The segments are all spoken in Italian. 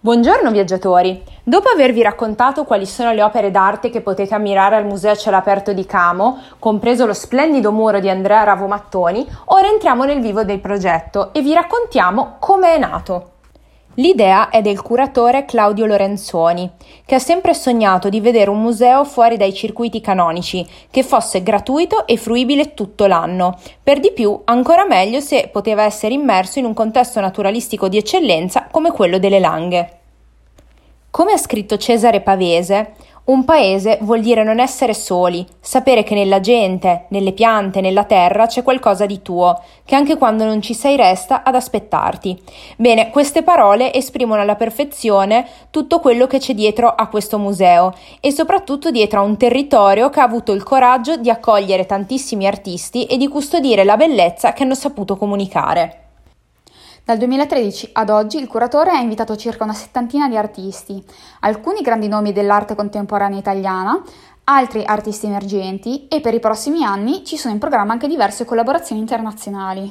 Buongiorno viaggiatori! Dopo avervi raccontato quali sono le opere d'arte che potete ammirare al Museo a Cielo Aperto di Camo, compreso lo splendido muro di Andrea Ravomattoni, ora entriamo nel vivo del progetto e vi raccontiamo come è nato. L'idea è del curatore Claudio Lorenzoni, che ha sempre sognato di vedere un museo fuori dai circuiti canonici, che fosse gratuito e fruibile tutto l'anno. Per di più, ancora meglio se poteva essere immerso in un contesto naturalistico di eccellenza come quello delle Langhe. Come ha scritto Cesare Pavese, un paese vuol dire non essere soli, sapere che nella gente, nelle piante, nella terra c'è qualcosa di tuo, che anche quando non ci sei resta ad aspettarti. Bene, queste parole esprimono alla perfezione tutto quello che c'è dietro a questo museo e soprattutto dietro a un territorio che ha avuto il coraggio di accogliere tantissimi artisti e di custodire la bellezza che hanno saputo comunicare. Dal 2013 ad oggi il curatore ha invitato circa una settantina di artisti, alcuni grandi nomi dell'arte contemporanea italiana, altri artisti emergenti e per i prossimi anni ci sono in programma anche diverse collaborazioni internazionali.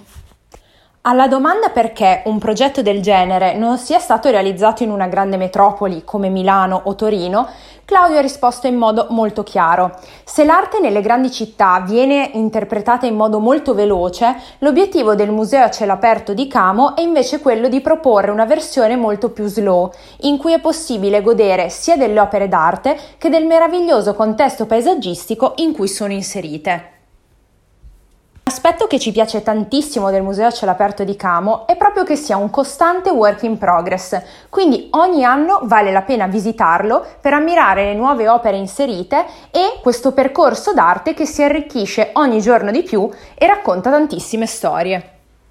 Alla domanda perché un progetto del genere non sia stato realizzato in una grande metropoli come Milano o Torino, Claudio ha risposto in modo molto chiaro. Se l'arte nelle grandi città viene interpretata in modo molto veloce, l'obiettivo del museo a cielo aperto di Camo è invece quello di proporre una versione molto più slow, in cui è possibile godere sia delle opere d'arte che del meraviglioso contesto paesaggistico in cui sono inserite. L'aspetto che ci piace tantissimo del Museo a cielo aperto di Camo è proprio che sia un costante work in progress, quindi ogni anno vale la pena visitarlo per ammirare le nuove opere inserite e questo percorso d'arte che si arricchisce ogni giorno di più e racconta tantissime storie.